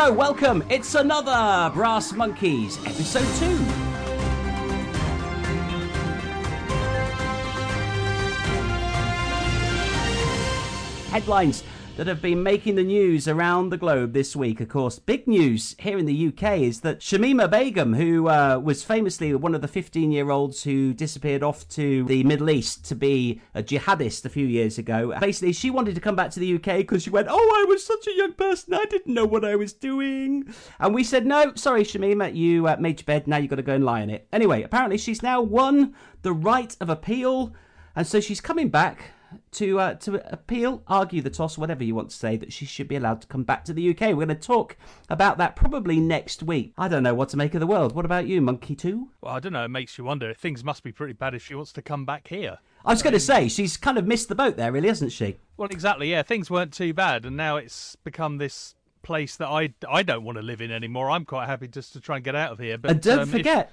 Hello, welcome. It's another Brass Monkeys, episode 2. Headlines that have been making the news around the globe this week. Of course, big news here in the UK is that Shamima Begum, who uh, was famously one of the 15 year olds who disappeared off to the Middle East to be a jihadist a few years ago, basically she wanted to come back to the UK because she went, Oh, I was such a young person, I didn't know what I was doing. And we said, No, sorry, Shamima, you uh, made your bed, now you've got to go and lie in it. Anyway, apparently she's now won the right of appeal. And so she's coming back to uh, to appeal, argue the toss, whatever you want to say, that she should be allowed to come back to the UK. We're going to talk about that probably next week. I don't know what to make of the world. What about you, Monkey Two? Well, I don't know. It makes you wonder. Things must be pretty bad if she wants to come back here. I was going to say she's kind of missed the boat there, really, hasn't she? Well, exactly. Yeah, things weren't too bad, and now it's become this place that I, I don't want to live in anymore. I'm quite happy just to try and get out of here. But and don't um, forget,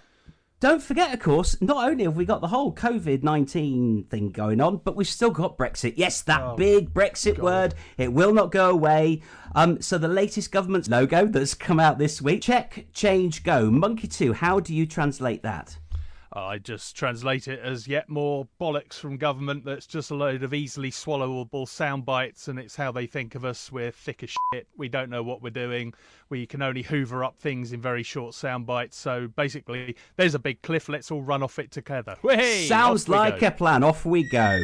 don't forget, of course, not only have we got the whole COVID 19 thing going on, but we've still got Brexit. Yes, that oh, big Brexit God. word. It will not go away. Um, so, the latest government's logo that's come out this week check, change, go. Monkey 2, how do you translate that? I just translate it as yet more bollocks from government that's just a load of easily swallowable sound bites, and it's how they think of us. We're thick as shit. We don't know what we're doing. We can only hoover up things in very short sound bites. So basically, there's a big cliff. Let's all run off it together. Hey, Sounds like go. a plan. Off we go.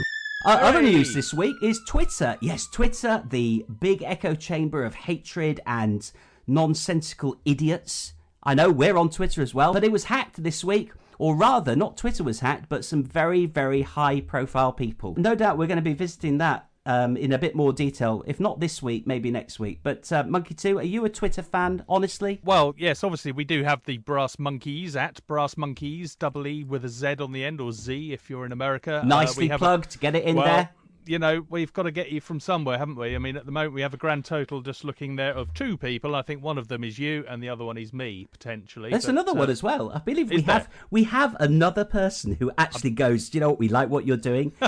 Uh. Other news this week is Twitter. Yes, Twitter, the big echo chamber of hatred and nonsensical idiots. I know we're on Twitter as well, but it was hacked this week or rather, not Twitter was hacked, but some very, very high profile people. No doubt we're going to be visiting that um, in a bit more detail. If not this week, maybe next week. But uh, Monkey Two, are you a Twitter fan? Honestly? Well, yes. Obviously, we do have the Brass Monkeys at Brass Monkeys, double E with a Z on the end, or Z if you're in America. Uh, Nicely uh, plugged. A... Get it in well, there you know, we've got to get you from somewhere, haven't we? I mean, at the moment, we have a grand total just looking there of two people. I think one of them is you, and the other one is me, potentially. There's but, another uh, one as well. I believe we have there? we have another person who actually goes. Do you know what? We like what you're doing.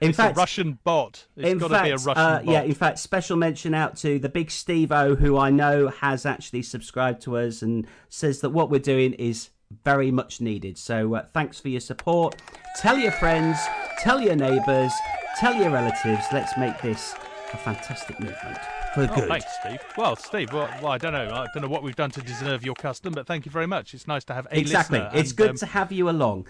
In it's fact, a Russian bot. It's in got fact, to be a Russian uh, bot. Yeah, in fact, special mention out to the big Steve O, who I know has actually subscribed to us and says that what we're doing is very much needed. So uh, thanks for your support. Tell your friends, tell your neighbours, Tell your relatives. Let's make this a fantastic movement for oh, good. Thanks, Steve. Well, Steve, well, well, I don't know. I don't know what we've done to deserve your custom, but thank you very much. It's nice to have a exactly. Listener, it's and, good um, to have you along.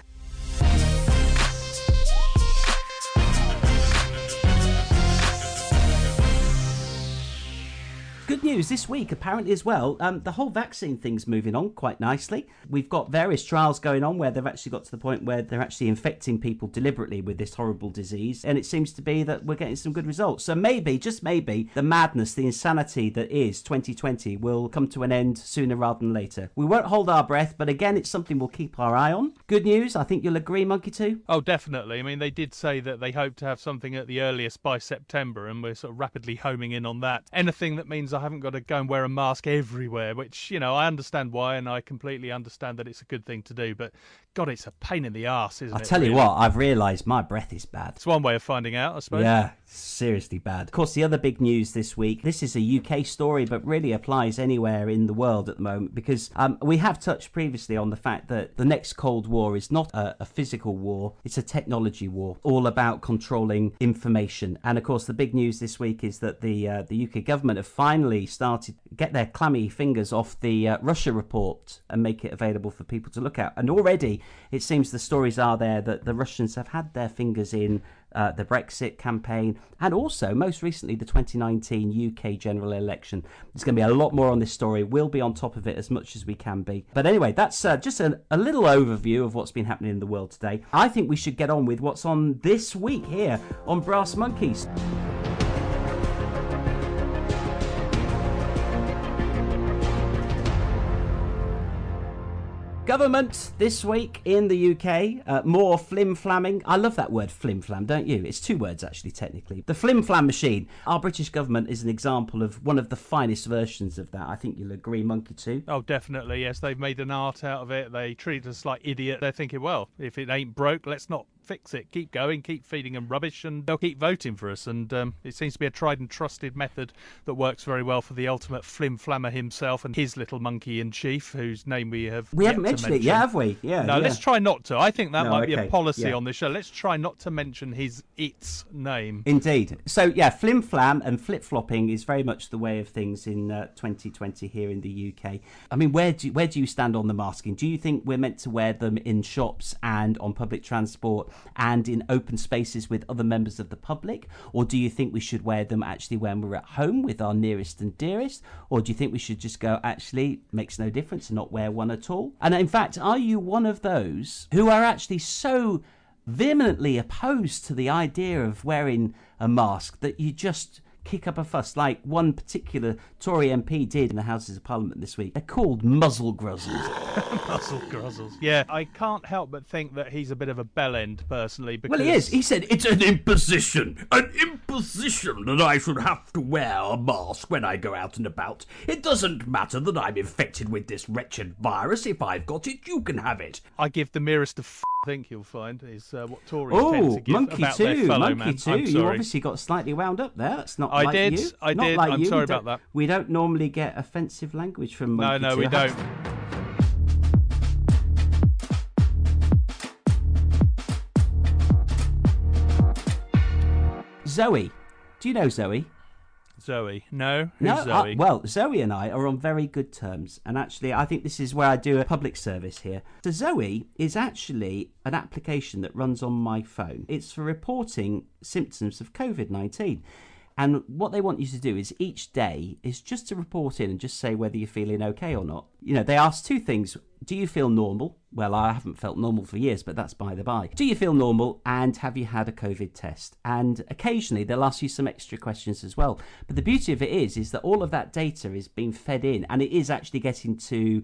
Good news this week, apparently, as well. Um, the whole vaccine thing's moving on quite nicely. We've got various trials going on where they've actually got to the point where they're actually infecting people deliberately with this horrible disease. And it seems to be that we're getting some good results. So maybe, just maybe, the madness, the insanity that is 2020 will come to an end sooner rather than later. We won't hold our breath, but again, it's something we'll keep our eye on. Good news, I think you'll agree, Monkey 2? Oh, definitely. I mean, they did say that they hope to have something at the earliest by September, and we're sort of rapidly homing in on that. Anything that means I haven't got to go and wear a mask everywhere, which, you know, I understand why and I completely understand that it's a good thing to do, but God, it's a pain in the ass, isn't it? I'll it? tell really? you what, I've realised my breath is bad. It's one way of finding out, I suppose. Yeah, seriously bad. Of course, the other big news this week, this is a UK story, but really applies anywhere in the world at the moment because um, we have touched previously on the fact that the next Cold War is not a, a physical war, it's a technology war, all about controlling information. And of course, the big news this week is that the uh, the UK government have finally started get their clammy fingers off the uh, Russia report and make it available for people to look at. And already it seems the stories are there that the Russians have had their fingers in uh, the Brexit campaign and also, most recently, the 2019 UK general election. There's going to be a lot more on this story. We'll be on top of it as much as we can be. But anyway, that's uh, just a, a little overview of what's been happening in the world today. I think we should get on with what's on this week here on Brass Monkeys. Government this week in the UK, uh, more flim flamming. I love that word flim flam, don't you? It's two words actually, technically. The flim flam machine. Our British government is an example of one of the finest versions of that. I think you'll agree, Monkey, too. Oh, definitely. Yes, they've made an art out of it. They treat us like idiot. They're thinking, well, if it ain't broke, let's not fix it. Keep going, keep feeding them rubbish, and they'll keep voting for us. And um, it seems to be a tried and trusted method that works very well for the ultimate flim flammer himself and his little monkey in chief, whose name we have. We haven't mentioned it yet, have we? Yeah. No, yeah. let's try not to. I think that No, might be a policy yeah. on this show. Let's try not to mention his its name. Indeed. So yeah, flim flam and flip flopping is very much the way of things in uh, 2020 here in the UK. I mean, where do where do you stand on the masking? Do you think we're meant to wear them in shops and on public transport and in open spaces with other members of the public, or do you think we should wear them actually when we're at home with our nearest and dearest, or do you think we should just go actually makes no difference and not wear one at all? And in fact, are you one of those who are actually so vehemently opposed to the idea of wearing a mask that you just kick up a fuss, like one particular Tory MP did in the Houses of Parliament this week. They're called muzzle gruzzles. Puzzle gruzzles. Yeah, I can't help but think that he's a bit of a bellend personally. Because Well, he is. He said it's an imposition, an imposition that I should have to wear a mask when I go out and about. It doesn't matter that I'm infected with this wretched virus. If I've got it, you can have it. I give the merest of think you'll find is uh, what Tories tend Oh, to give monkey about their too, fellow monkey man. too. I'm You sorry. obviously got slightly wound up there. That's not I like did, you. I Not did. like I'm you. sorry We about that. We don't normally get offensive language from No, monkey no, too. we don't. Zoe, do you know Zoe? Zoe, no, who's No, uh, Zoe? well, Zoe and I are on very good terms, and actually, I think this is where I do a public service here. So, Zoe is actually an application that runs on my phone. It's for reporting symptoms of COVID nineteen. And what they want you to do is each day is just to report in and just say whether you're feeling okay or not. You know, they ask two things. Do you feel normal? Well, I haven't felt normal for years, but that's by the by. Do you feel normal? And have you had a COVID test? And occasionally they'll ask you some extra questions as well. But the beauty of it is, is that all of that data is being fed in and it is actually getting to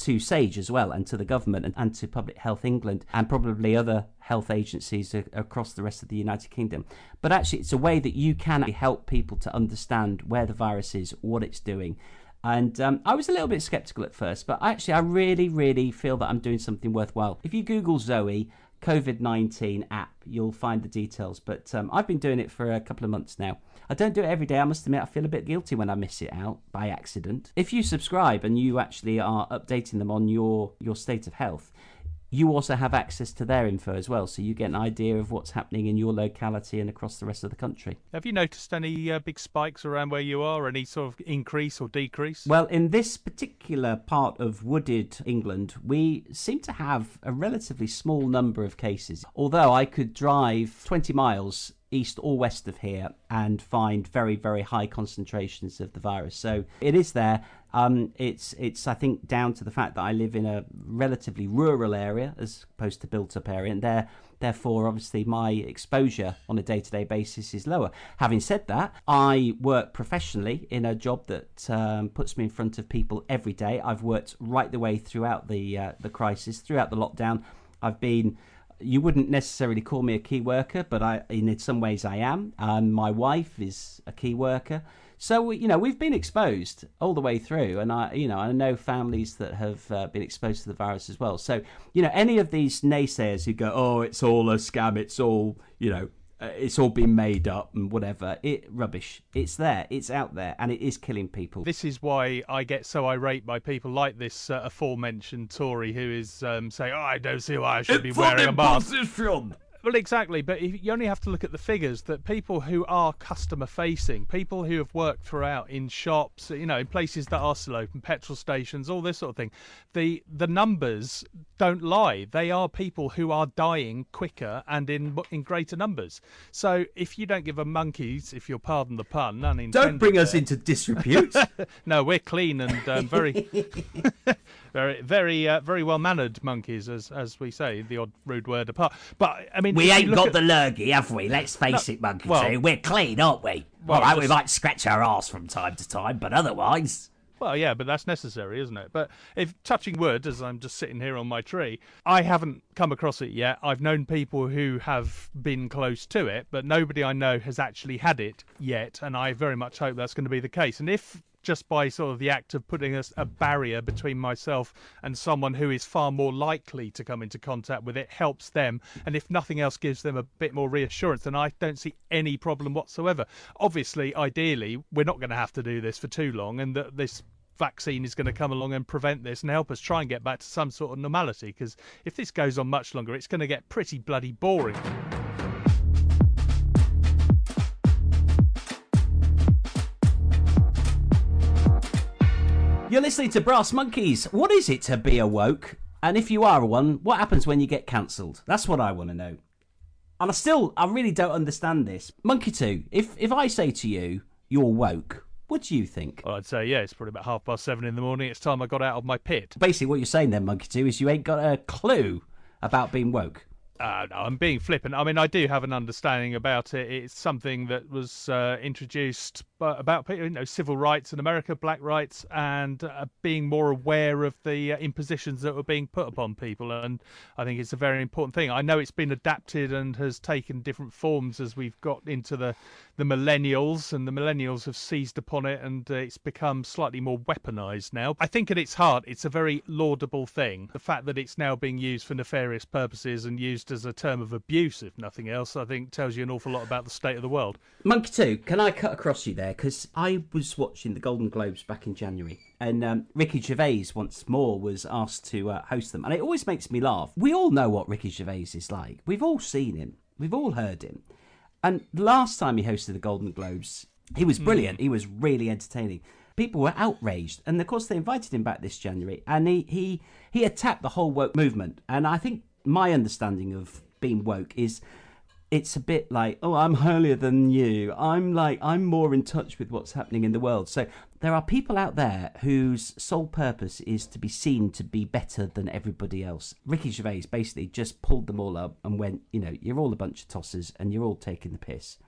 to SAGE as well, and to the government, and, and to Public Health England, and probably other health agencies a- across the rest of the United Kingdom. But actually, it's a way that you can help people to understand where the virus is, what it's doing. And um, I was a little bit skeptical at first, but actually, I really, really feel that I'm doing something worthwhile. If you Google Zoe, COVID 19 app, you'll find the details. But um, I've been doing it for a couple of months now. I don't do it every day. I must admit, I feel a bit guilty when I miss it out by accident. If you subscribe and you actually are updating them on your, your state of health, you also have access to their info as well. So you get an idea of what's happening in your locality and across the rest of the country. Have you noticed any uh, big spikes around where you are? Any sort of increase or decrease? Well, in this particular part of wooded England, we seem to have a relatively small number of cases. Although I could drive 20 miles east or west of here and find very, very high concentrations of the virus. So it is there. Um, it's, it's, I think, down to the fact that I live in a relatively rural area as opposed to built up area, and there, therefore, obviously, my exposure on a day to day basis is lower. Having said that, I work professionally in a job that um, puts me in front of people every day. I've worked right the way throughout the uh, the crisis, throughout the lockdown. I've been you wouldn't necessarily call me a key worker, but I, in some ways, I am. Um, my wife is a key worker, so we, you know we've been exposed all the way through, and I, you know, I know families that have uh, been exposed to the virus as well. So you know, any of these naysayers who go, "Oh, it's all a scam," it's all you know, uh, it's all been made up and whatever, it rubbish. It's there, it's out there, and it is killing people. This is why I get so irate by people like this uh, aforementioned Tory who is um, saying, "Oh, I don't see why I should be wearing a mask." Well, exactly, but if, you only have to look at the figures that people who are customer facing, people who have worked throughout in shops, you know, in places that are still open, petrol stations, all this sort of thing, the the numbers don't lie. They are people who are dying quicker and in in greater numbers. So if you don't give a monkeys, if you'll pardon the pun, unintended Don't bring us into disrepute. no, we're clean and um, very, very, very, uh, very well mannered monkeys, as as we say, the odd rude word apart. But I mean, We ain't got at- the lurgy, have we? Let's face No, it, Monkey well- Two. We're clean, aren't we? Well, All right, we might scratch our arse from time to time, but otherwise. Well, yeah, but that's necessary, isn't it? But if touching wood, as I'm just sitting here on my tree, I haven't come across it yet. I've known people who have been close to it, but nobody I know has actually had it yet, and I very much hope that's going to be the case. And if just by sort of the act of putting a, a barrier between myself and someone who is far more likely to come into contact with it helps them. And if nothing else gives them a bit more reassurance, then I don't see any problem whatsoever. Obviously, ideally, we're not going to have to do this for too long, and that this vaccine is going to come along and prevent this and help us try and get back to some sort of normality. Because if this goes on much longer, it's going to get pretty bloody boring. You're listening to Brass Monkeys. What is it to be awoke? And if you are one, what happens when you get cancelled? That's what I want to know. And I still, I really don't understand this. Monkey 2, if, if I say to you, you're woke, what do you think? Well, I'd say, yeah, it's probably about half past seven in the morning. It's time I got out of my pit. Basically, what you're saying then, Monkey 2, is you ain't got a clue about being woke. Uh, no, I'm being flippant. I mean, I do have an understanding about it. It's something that was uh, introduced about you know civil rights in America, black rights, and uh, being more aware of the uh, impositions that were being put upon people. And I think it's a very important thing. I know it's been adapted and has taken different forms as we've got into the the millennials, and the millennials have seized upon it, and uh, it's become slightly more weaponized now. I think at its heart, it's a very laudable thing. The fact that it's now being used for nefarious purposes and used as a term of abuse, if nothing else, I think tells you an awful lot about the state of the world. Monkey 2, can I cut across you there? Because I was watching the Golden Globes back in January, and um, Ricky Gervais once more was asked to uh, host them. And it always makes me laugh. We all know what Ricky Gervais is like, we've all seen him, we've all heard him. And last time he hosted the Golden Globes, he was brilliant. Mm. He was really entertaining. People were outraged, and of course they invited him back this January, and he he he attacked the whole woke movement. And I think my understanding of being woke is it's a bit like, oh, I'm holier than you. I'm like, I'm more in touch with what's happening in the world. So there are people out there whose sole purpose is to be seen to be better than everybody else. Ricky Gervais basically just pulled them all up and went, you know, you're all a bunch of tossers and you're all taking the piss.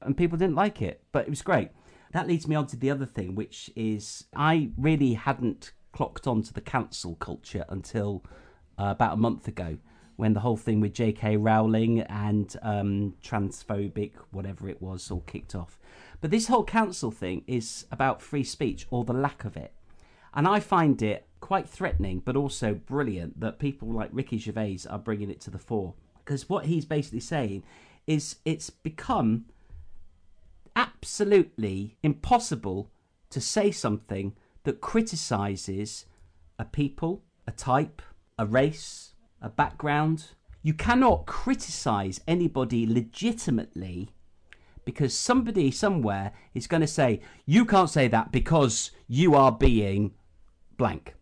And people didn't like it, but it was great. That leads me on to the other thing, which is I really hadn't clocked on to the cancel culture until uh, about a month ago when the whole thing with J.K. Rowling and um, transphobic, whatever it was, all kicked off. But this whole council thing is about free speech or the lack of it. And I find it quite threatening, but also brilliant that people like Ricky Gervais are bringing it to the fore. Because what he's basically saying is it's become absolutely impossible to say something that criticizes a people, a type, a race, a background. You cannot criticize anybody legitimately because somebody somewhere is going to say, you can't say that because you are being blank.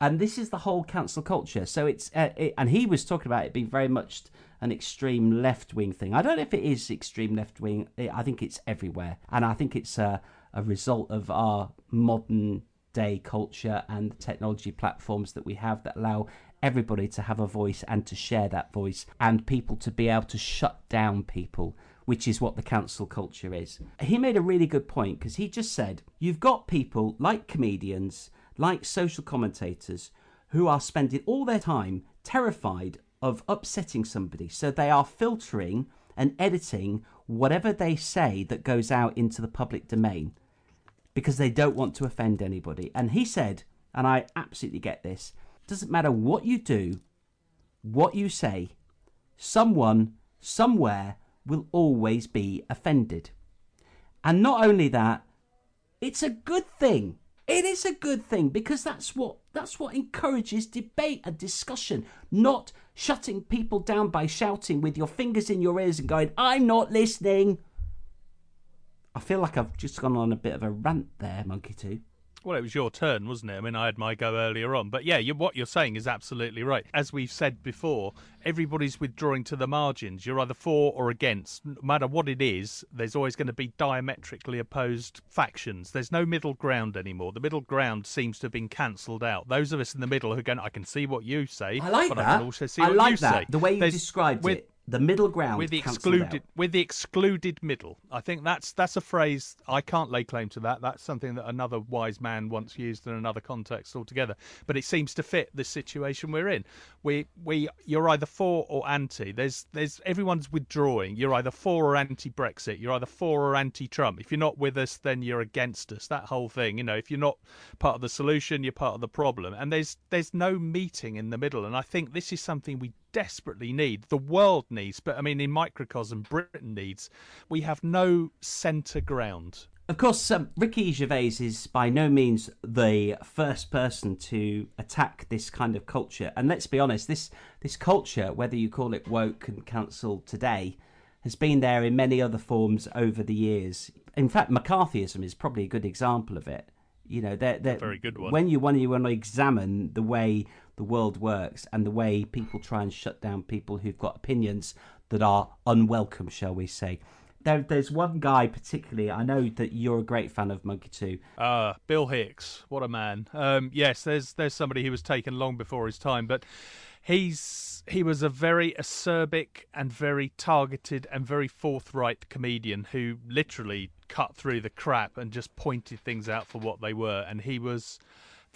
And this is the whole cancel culture. So it's, uh, it, and he was talking about it being very much an extreme left wing thing. I don't know if it is extreme left wing. I think it's everywhere. And I think it's a, a result of our modern day culture and the technology platforms that we have that allow everybody to have a voice and to share that voice and people to be able to shut down people which is what the cancel culture is. He made a really good point because he just said, You've got people like comedians, like social commentators, who are spending all their time terrified of upsetting somebody. So they are filtering and editing whatever they say that goes out into the public domain because they don't want to offend anybody. And he said, and I absolutely get this doesn't matter what you do, what you say, someone, somewhere will always be offended. And not only that, it's a good thing. It is a good thing because that's what that's what encourages debate and discussion, not shutting people down by shouting with your fingers in your ears and going, "I'm not listening." I feel like I've just gone on a bit of a rant there, Monkey 2. Well, it was your turn, wasn't it? I mean, I had my go earlier on. But yeah, you, what you're saying is absolutely right. As we've said before, everybody's withdrawing to the margins. You're either for or against. No matter what it is, there's always going to be diametrically opposed factions. There's no middle ground anymore. The middle ground seems to have been cancelled out. Those of us in the middle who are going, I can see what you say, I like but that. I can also see I what like you that. say. The way you There's- described it. The middle ground with the excluded with the excluded middle. I think that's that's a phrase I can't lay claim to that. That's something that another wise man once used in another context altogether. But it seems to fit the situation we're in. We we you're either for or anti. There's there's everyone's withdrawing. You're either for or anti Brexit. You're either for or anti Trump. If you're not with us, then you're against us. That whole thing. You know, if you're not part of the solution, you're part of the problem. And there's there's no meeting in the middle. And I think this is something we desperately need. The world needs, but I mean, in microcosm, Britain needs. We have no centre ground. Of course, um, Ricky Gervais is by no means the first person to attack this kind of culture. And let's be honest, this this culture, whether you call it woke and cancelled today, has been there in many other forms over the years. In fact, McCarthyism is probably a good example of it. You know, they're, they're, very good one. When you when you want to examine the way the world works and the way people try and shut down people who've got opinions that are unwelcome, shall we say. There, there's one guy particularly. I know that you're a great fan of Monkey Two. Uh, Bill Hicks, what a man. Um, yes, there's there's somebody who was taken long before his time, but he's he was a very acerbic and very targeted and very forthright comedian who literally cut through the crap and just pointed things out for what they were. And he was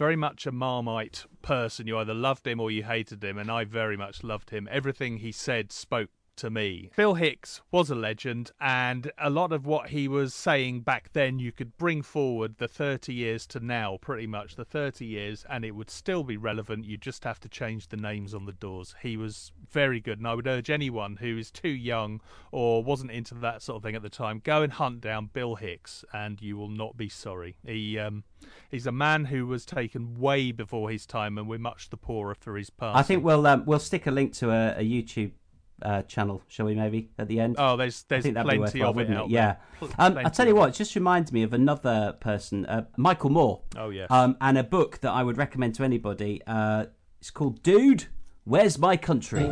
very much a marmite person. You either loved him or you hated him, and I very much loved him. Everything he said spoke to me. Bill Hicks was a legend, and a lot of what he was saying back then, you could bring forward the 30 years to now, pretty much the 30 years, and it would still be relevant. You just have to change the names on the doors. He was very good, and I would urge anyone who is too young or wasn't into that sort of thing at the time, go and hunt down Bill Hicks, and you will not be sorry. He um, he's a man who was taken way before his time, and we're much the poorer for his past. I think we'll um, we'll stick a link to a, a YouTube uh, channel, shall we? Maybe at the end. Oh, there's I there's think that'd be plenty of it out Yeah. Um, I'll tell you what. It just reminds me of another person, uh, Michael Moore. Oh, yeah. Um, and a book that I would recommend to anybody. Uh, it's called "Dude, Where's My Country."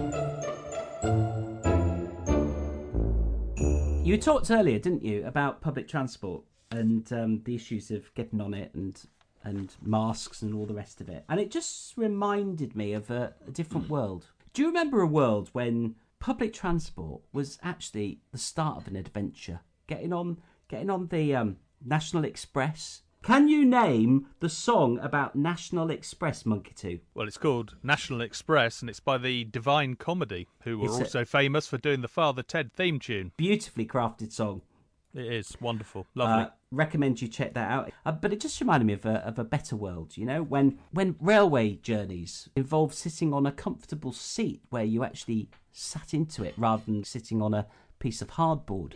You talked earlier, didn't you, about public transport and um, the issues of getting on it and and masks and all the rest of it. And it just reminded me of a, a different world. Do you remember a world when public transport was actually the start of an adventure? Getting on, getting on the um, National Express. Can you name the song about National Express, Monkey Two? Well, it's called National Express, and it's by the Divine Comedy, who were Is it- also famous for doing the Father Ted theme tune. Beautifully crafted song. It is wonderful, lovely. Uh, recommend you check that out. Uh, but it just reminded me of a, of a better world, you know, when when railway journeys involve sitting on a comfortable seat where you actually sat into it rather than sitting on a piece of hardboard.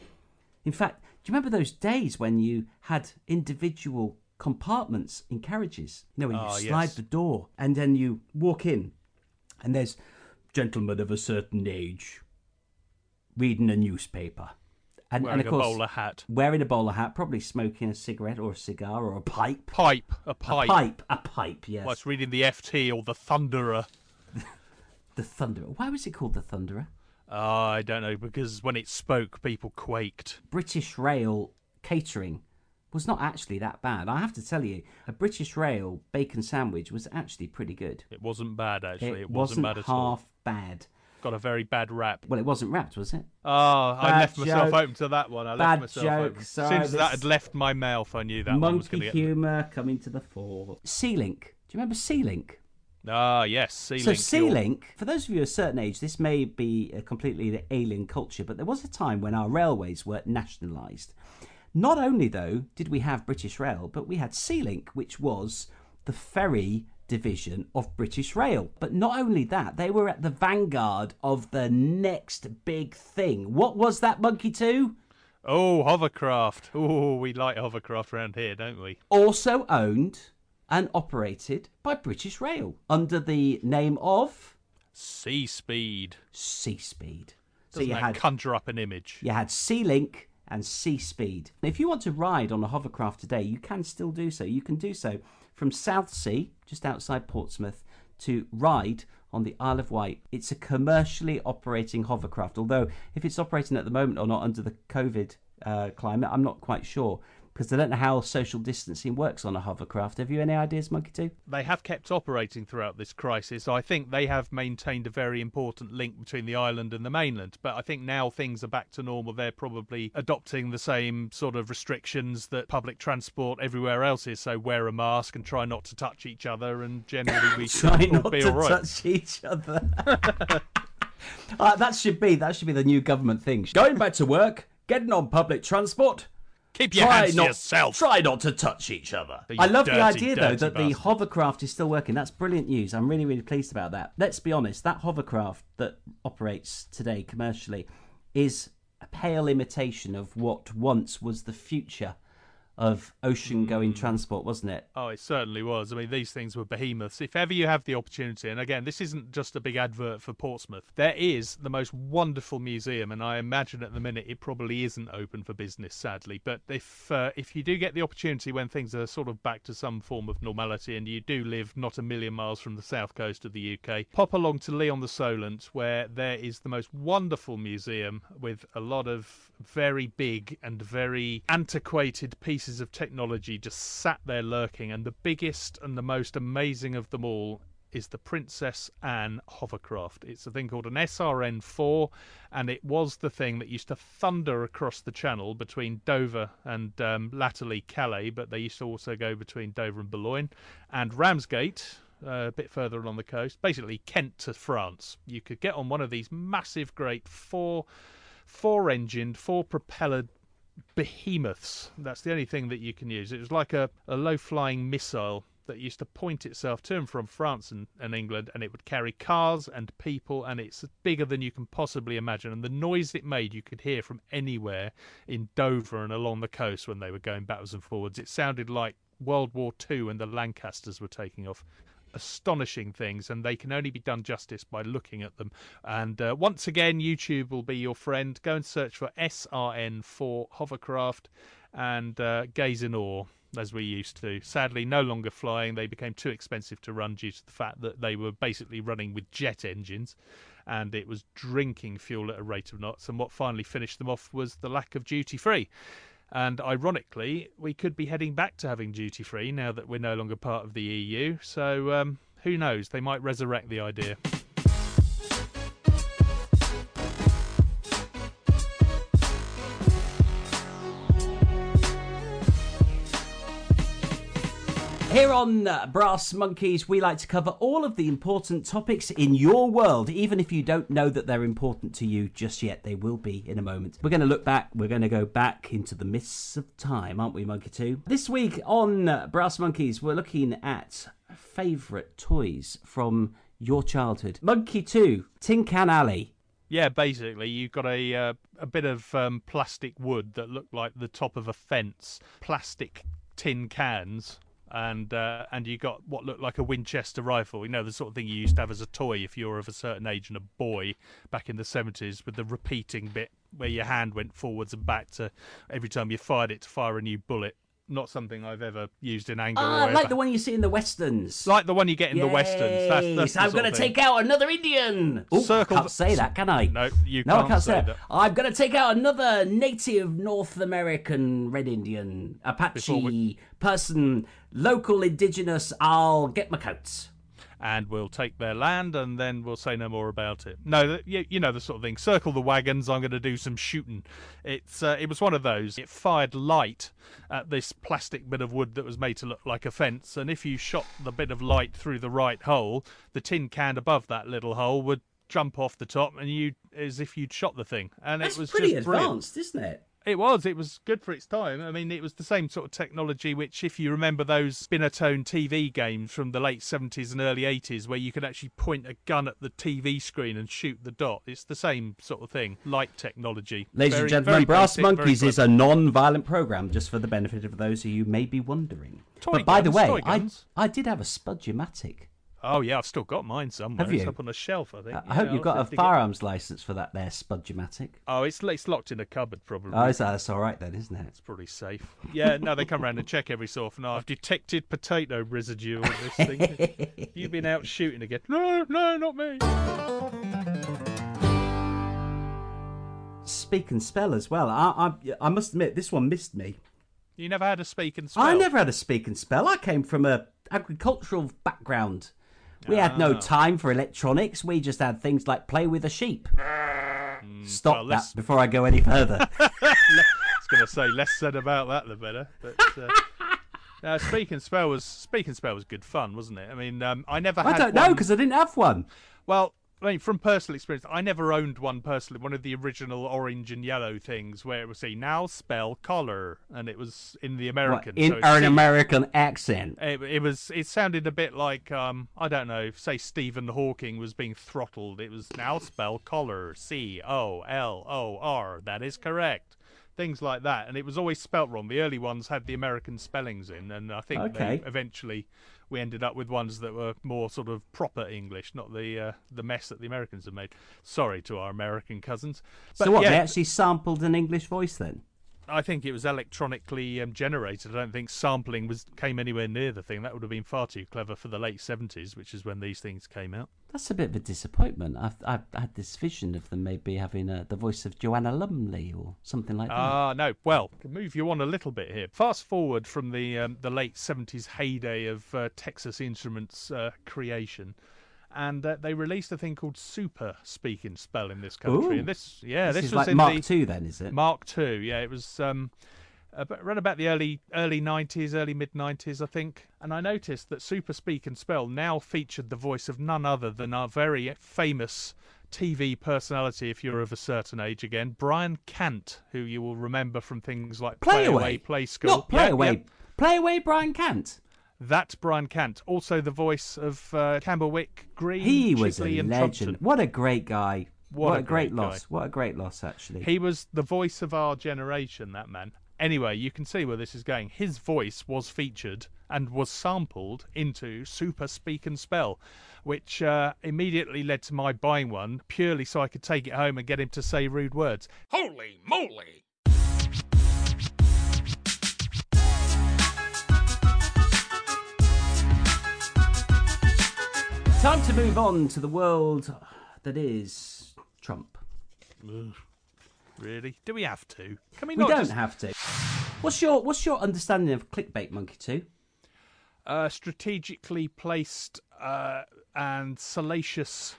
In fact, do you remember those days when you had individual compartments in carriages? You know, when you Ah, slide yes. the door and then you walk in, and there's gentlemen of a certain age reading a newspaper. And, Wearing and of course, a bowler hat. wearing a bowler hat, probably smoking a cigarette or a cigar or a pipe. Pipe, a pipe, A pipe. a pipe, yes. Whilst reading the FT or the Thunderer. The Thunderer. Why was it called the Thunderer? Ah, I don't know, because when it spoke, people quaked. British Rail catering was not actually that bad. I have to tell you, a British Rail bacon sandwich was actually pretty good. It wasn't bad, actually. It, wasn't, bad at all. half bad. Got a very bad rap. Well, it wasn't wrapped, was it? Ah, I Bad left myself open to that one. I Bad left myself joke. open. As Sorry, soon as that had left my mouth, I knew that one was going Monkey to get. humour coming to the fore. Sea-Link. Do you remember Sea-Link? Ah, yes, Sea So Link. Sea-Link, for those of you a certain age, this may be a completely alien culture, but there was a time when our railways were nationalised. Not only, though, did we have British Rail, but we had Sea-Link, which was the ferry division of British Rail. But not only that, they were at the vanguard of the next big thing. What was that, Monkey 2? Oh, hovercraft. Oh, we like hovercraft around here, don't we? Also owned and operated by British Rail under the name of Sea speed. Sea Speed. So Doesn't you had conjure up an image? You had Sea Link and Sea Speed. If you want to ride on a hovercraft today, you can still do so. You can do so from Southsea, just outside Portsmouth, to Ryde on the Isle of Wight. It's a commercially operating hovercraft, although if it's operating at the moment or not under the COVID uh, climate, I'm not quite sure. Because I don't know how social distancing works on a hovercraft. Have you any ideas, Monkey Two? They have kept operating throughout this crisis. I think they have maintained a very important link between the island and the mainland. But I think now things are back to normal. They're probably adopting the same sort of restrictions that public transport everywhere else is. So wear a mask and try not to touch each other, and generally we Try should not be to all right. touch each other. Uh, that should be that should be the new government thing. Going back to work, getting on public transport. Keep your hands to yourself. Try not to touch each other. I love the idea though dirty that the hovercraft is still working. That's brilliant news. I'm really really pleased about that. Let's be honest, that hovercraft that operates today commercially is a pale imitation of what once was the future of ocean going Hmm. transport, wasn't it? Oh, it certainly was. I mean, these things were behemoths. If ever you have the opportunity, and again, this isn't just a big advert for Portsmouth, there is the most wonderful museum, and I imagine at the minute it probably isn't open for business, sadly. But if uh, if you do get the opportunity when things are sort of back to some form of normality, and you do live not a million miles from the south coast of the UK, pop along to Lee-on-the-Solent, where there is the most wonderful museum with a lot of very big and very antiquated pieces of technology just sat there lurking. And the biggest and the most amazing of them all is the Princess Anne hovercraft. It's a thing called an SRN 4, and it was the thing that used to thunder across the channel between Dover and um, latterly Calais, but they used to also go between Dover and Boulogne, and Ramsgate. Uh, a bit further along the coast, basically Kent to France. You could get on one of these massive, great four, four-engined, four-propellered behemoths. That's the only thing that you can use. It was like a, a low flying missile that used to point itself to and from France and, and England, and it would carry cars and people, and it's bigger than you can possibly imagine. And the noise it made, you could hear from anywhere in Dover and along the coast when they were going backwards and forwards. It sounded like World War II when the Lancasters were taking off astonishing things, and they can only be done justice by looking at them. And uh, once again, YouTube will be your friend. Go and search for SRN4 hovercraft and uh, gaze in awe. As we used to. Sadly, no longer flying. They became too expensive to run due to the fact that they were basically running with jet engines and it was drinking fuel at a rate of knots. And what finally finished them off was the lack of duty free. And ironically, we could be heading back to having duty free now that we're no longer part of the EU. So um, who knows? They might resurrect the idea. Here on uh, Brass Monkeys, we like to cover all of the important topics in your world, even if you don't know that they're important to you just yet. They will be in a moment. We're going to look back. We're going to go back into the mists of time, aren't we, Monkey 2? This week on uh, Brass Monkeys, we're looking at favourite toys from your childhood. Monkey 2, Tin Can Alley. Yeah, basically, you've got a uh, a bit of um, plastic wood that looked like the top of a fence, plastic tin cans, and uh, and you got what looked like a Winchester rifle. You know, the sort of thing you used to have as a toy if you were of a certain age and a boy back in the seventies, with the repeating bit where your hand went forwards and back to every time you fired it to fire a new bullet. Not something I've ever used in anger. Ah, like the one you see in the westerns. like the one you get in the westerns. That's, that's the I'm going to take out another Indian. Ooh, Circle I can't the- say that, can I? No, you no, can't I can't say say that. that. I'm going to take out another native North American Red Indian, Apache we- person, local indigenous. I'll get my coats. And we'll take their land, and then we'll say no more about it. No, you, you know the sort of thing. Circle the wagons. I'm going to do some shooting. It's uh, it was one of those. It fired light at this plastic bit of wood that was made to look like a fence, and if you shot the bit of light through the right hole, the tin can above that little hole would jump off the top, and you as if you'd shot the thing. And That's it was pretty just brilliant. advanced, isn't it? It was. It was good for its time. I mean, it was the same sort of technology which, if you remember those Binatone TV games from the late 70s and early 80s, where you could actually point a gun at the TV screen and shoot the dot. It's the same sort of thing. Light technology. Ladies Very- and gentlemen, Brass basic, Monkeys is a non-violent program, just for the benefit of those of you may be wondering. Toy but by the way, I. I did have a Spudge-O-Matic. Oh, yeah, I've still got mine somewhere. Have you? It's up on a shelf, I think. I Yeah, hope you've got a have to get- firearms license for that there Spudge-O-Matic. Oh, it's, it's locked in a cupboard, probably. Oh, is that- that's all right then, isn't it? It's probably safe. Yeah, no, they come around and check every so often. I've detected potato residue on this thing. You've been out shooting again. No, no, not me. Speak and spell as well. I, I, I must admit, this one missed me. You never had a speak and spell. I never had a speak and spell. I came from a agricultural background. We had no Ah. time for electronics. We just had things like play with a sheep. Stop well, that let's- before I go any further. I was going to say less said about that the better. But uh, speak and spell was speak and spell was good fun, wasn't it? I mean, um, I never. I had don't know one- because I didn't have one. Well, I mean, from personal experience, I never owned one personally. One of the original orange and yellow things where it would say "now spell collar" and it was in the What, American. in so an C- American accent. It, it was. It sounded a bit like um, I don't know. Say Stephen Hawking was being throttled. It was now spell collar. C O L O R. That is correct. Things like that, and it was always spelt wrong. The early ones had the American spellings in, and I think Okay. they eventually we ended up with ones that were more sort of proper English, not the uh, the mess that the Americans have made. Sorry to our American cousins. But so what? yeah, They actually sampled an English voice then? I think it was electronically um, generated. I don't think sampling was came anywhere near the thing. That would have been far too clever for the late seventies, which is when these things came out. That's a bit of a disappointment. I've, I've had this vision of them maybe having uh, the voice of Joanna Lumley or something like that. Ah, no. Well, to move you on a little bit here. Fast forward from the um, the late seventies heyday of uh, Texas Instruments uh, creation, and uh, they released a thing called Super Speak and Spell in this country. Ooh. And this, yeah, this, this, is was like in Mark the II then, is it? Mark Two. Yeah, it was um, around about the early early nineties, early mid nineties, I think. And I noticed that Super Speak and Spell now featured the voice of none other than our very famous TV personality, if you're of a certain age again, Brian Cant, who you will remember from things like Play Away, Away. Play School. Not Play Yeah, Away. yeah. Play Away Brian Cant. That's Brian Cant. Also the voice of uh, Camberwick, Green, He was a and legend. Trumpton. What a great guy. What a a great, great guy. loss. What a great loss, actually. He was the voice of our generation, that man. Anyway, you can see where this is going. His voice was featured and was sampled into Super Speak and Spell, which uh, immediately led to my buying one purely so I could take it home and get him to say rude words. Holy moly! Time to move on to the world that is Trump. Really? Do we have to? Can we, We not don't just have to. What's your What's your understanding of clickbait, Monkey Two? uh, strategically placed uh, and salacious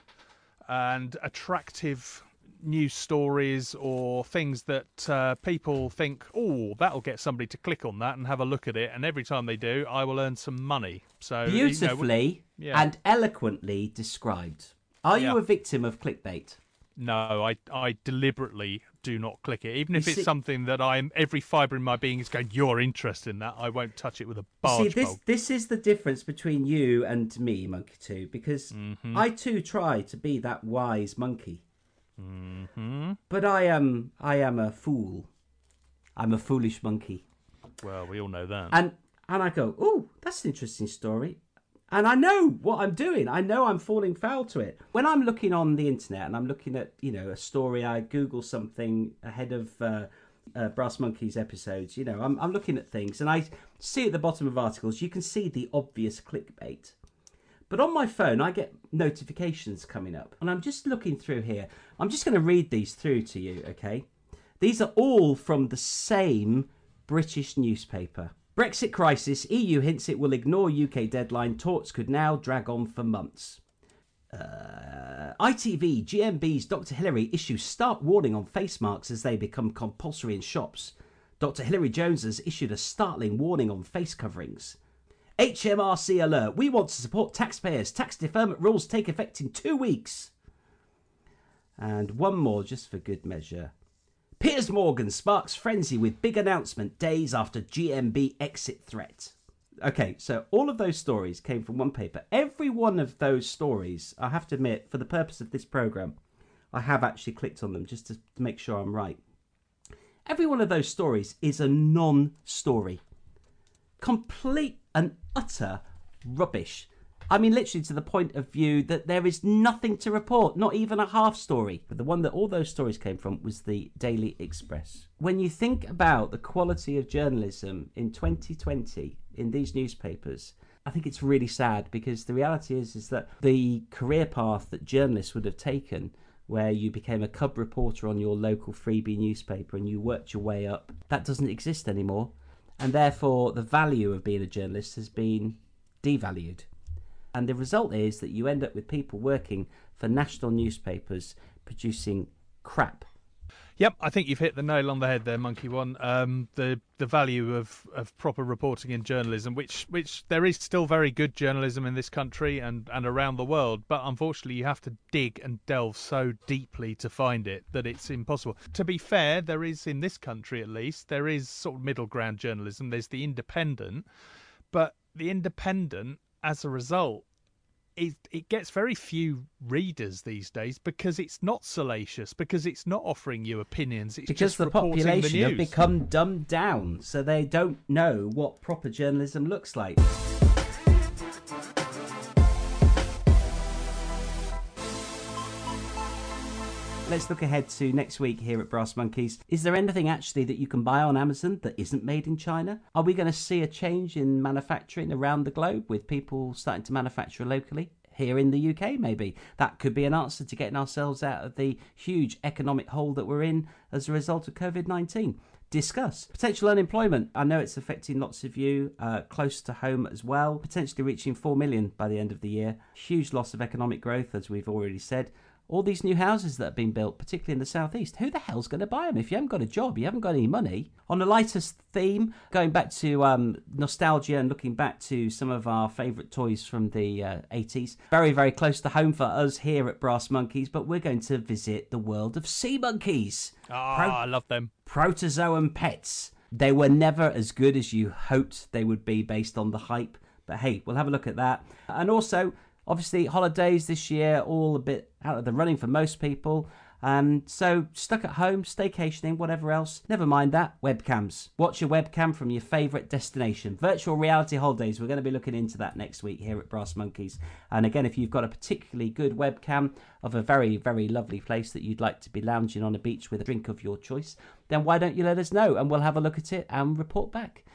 and attractive news stories or things that uh, people think, oh, that'll get somebody to click on that and have a look at it. And every time they do, I will earn some money. So you know, Beautifully yeah. and eloquently described. Are you a victim of clickbait? no, I I deliberately do not click it, even if You it's something that I'm every fibre in my being is going. You're interested in that. I won't touch it with a See, barge this pole. this is the difference between you and me, Monkey Two, because Mm-hmm. I too try to be that wise monkey, hmm but I am I am a fool. I'm a foolish monkey, Well, we all know that. and and I go, oh, that's an interesting story, and I know what I'm doing. I know I'm falling foul to it when I'm looking on the internet and I'm looking at you know a story. I Google something ahead of. Uh, uh, Brass Monkeys episodes, you know, I'm, I'm looking at things and I see at the bottom of articles, you can see the obvious clickbait. But on my phone, I get notifications coming up, and I'm just looking through here. I'm just going to read these through to you, okay? These are all from the same British newspaper. Brexit crisis, EU hints it will ignore UK deadline, talks could now drag on for months. Uh, ITV, GMB's Dr. Hilary issues stark warning on face masks as they become compulsory in shops. Dr. Hilary Jones has issued a startling warning on face coverings. HMRC alert. We want to support taxpayers. Tax deferment rules take effect in two weeks. And one more just for good measure. Piers Morgan sparks frenzy with big announcement days after GMB exit threat. Okay, so all of those stories came from one paper. Every one of those stories, I have to admit, for the purpose of this program, I have actually clicked on them just to, to make sure I'm right. Every one of those stories is a non story complete and utter rubbish. I mean, literally to the point of view that there is nothing to report, not even a half story. But the one that all those stories came from was the Daily Express. When you think about the quality of journalism in 2020 in these newspapers, I think it's really sad because the reality is is that the career path that journalists would have taken where you became a cub reporter on your local freebie newspaper and you worked your way up that doesn't exist anymore and therefore the value of being a journalist has been devalued. And the result is that you end up with people working for national newspapers producing crap Yep, I think you've hit the nail on the head there, Monkey One. Um, the the value of, of proper reporting in journalism, which which there is still very good journalism in this country and, and around the world, but unfortunately you have to dig and delve so deeply to find it that it's impossible. To be fair, there is in this country at least there is sort of middle ground journalism. There's the independent, but the independent, as a result, it, it gets very few readers these days because it's not salacious, because it's not offering you opinions. It's because just the population the have become dumbed down, so they don't know what proper journalism looks like. Let's look ahead to next week here at Brass Monkeys. Is there anything actually that you can buy on Amazon that isn't made in China? Are we going to see a change in manufacturing around the globe with people starting to manufacture locally? Here in the UK, maybe. That could be an answer to getting ourselves out of the huge economic hole that we're in as a result of COVID 19 discuss. Potential unemployment. I know it's affecting lots of you uh, close to home as well, potentially reaching 4 million by the end of the year. Huge loss of economic growth, as we've already said. All these new houses that have been built, particularly in the southeast, who the hell's going to buy them? If you haven't got a job, you haven't got any money. On a lighter theme, going back to um, nostalgia and looking back to some of our favourite toys from the uh, 80s, very, very close to home for us here at Brass Monkeys, but we're going to visit the world of sea monkeys. Ah, Pro- I love them. protozoan pets. They were never as good as you hoped they would be based on the hype. But hey, we'll have a look at that. And also, obviously, holidays this year, all a bit out of the running for most people. Um, so, stuck at home, staycationing, whatever else, never mind that. Webcams. Watch your webcam from your favourite destination. Virtual reality holidays. We're going to be looking into that next week here at Brass Monkeys. And again, if you've got a particularly good webcam of a very, very lovely place that you'd like to be lounging on a beach with a drink of your choice, then why don't you let us know and we'll have a look at it and report back.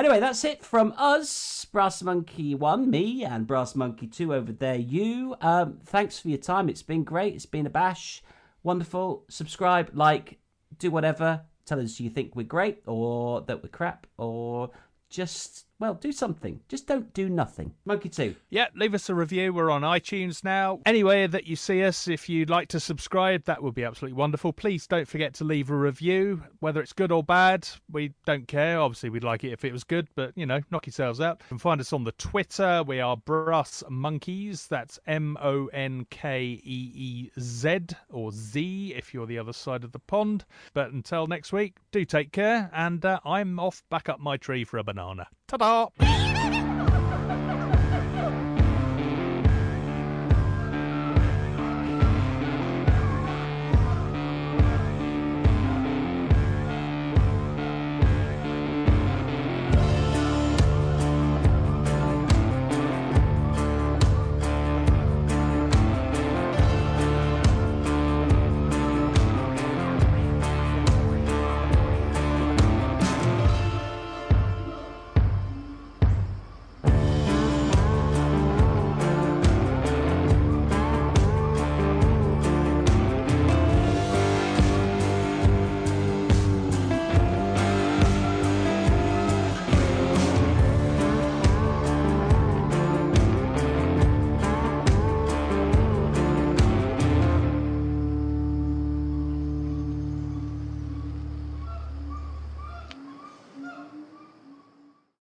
Anyway, that's it from us, Brass Monkey 1, me, and Brass Monkey 2 over there, you. Um, thanks for your time. It's been great. It's been a bash. Wonderful. Subscribe, like, do whatever. Tell us you think we're great or that we're crap or just, well, do something. Just don't do nothing. Monkey 2. Yeah, leave us a review. We're on iTunes now. Anywhere that you see us, if you'd like to subscribe, that would be absolutely wonderful. Please don't forget to leave a review, whether it's good or bad. We don't care. Obviously, we'd like it if it was good, but you know, knock yourselves out. You can find us on the Twitter. We are Brass Monkeys. That's M O N K E E Z or Z if you're the other side of the pond. But until next week, do take care, and uh, I'm off back up my tree for a banana. ただ。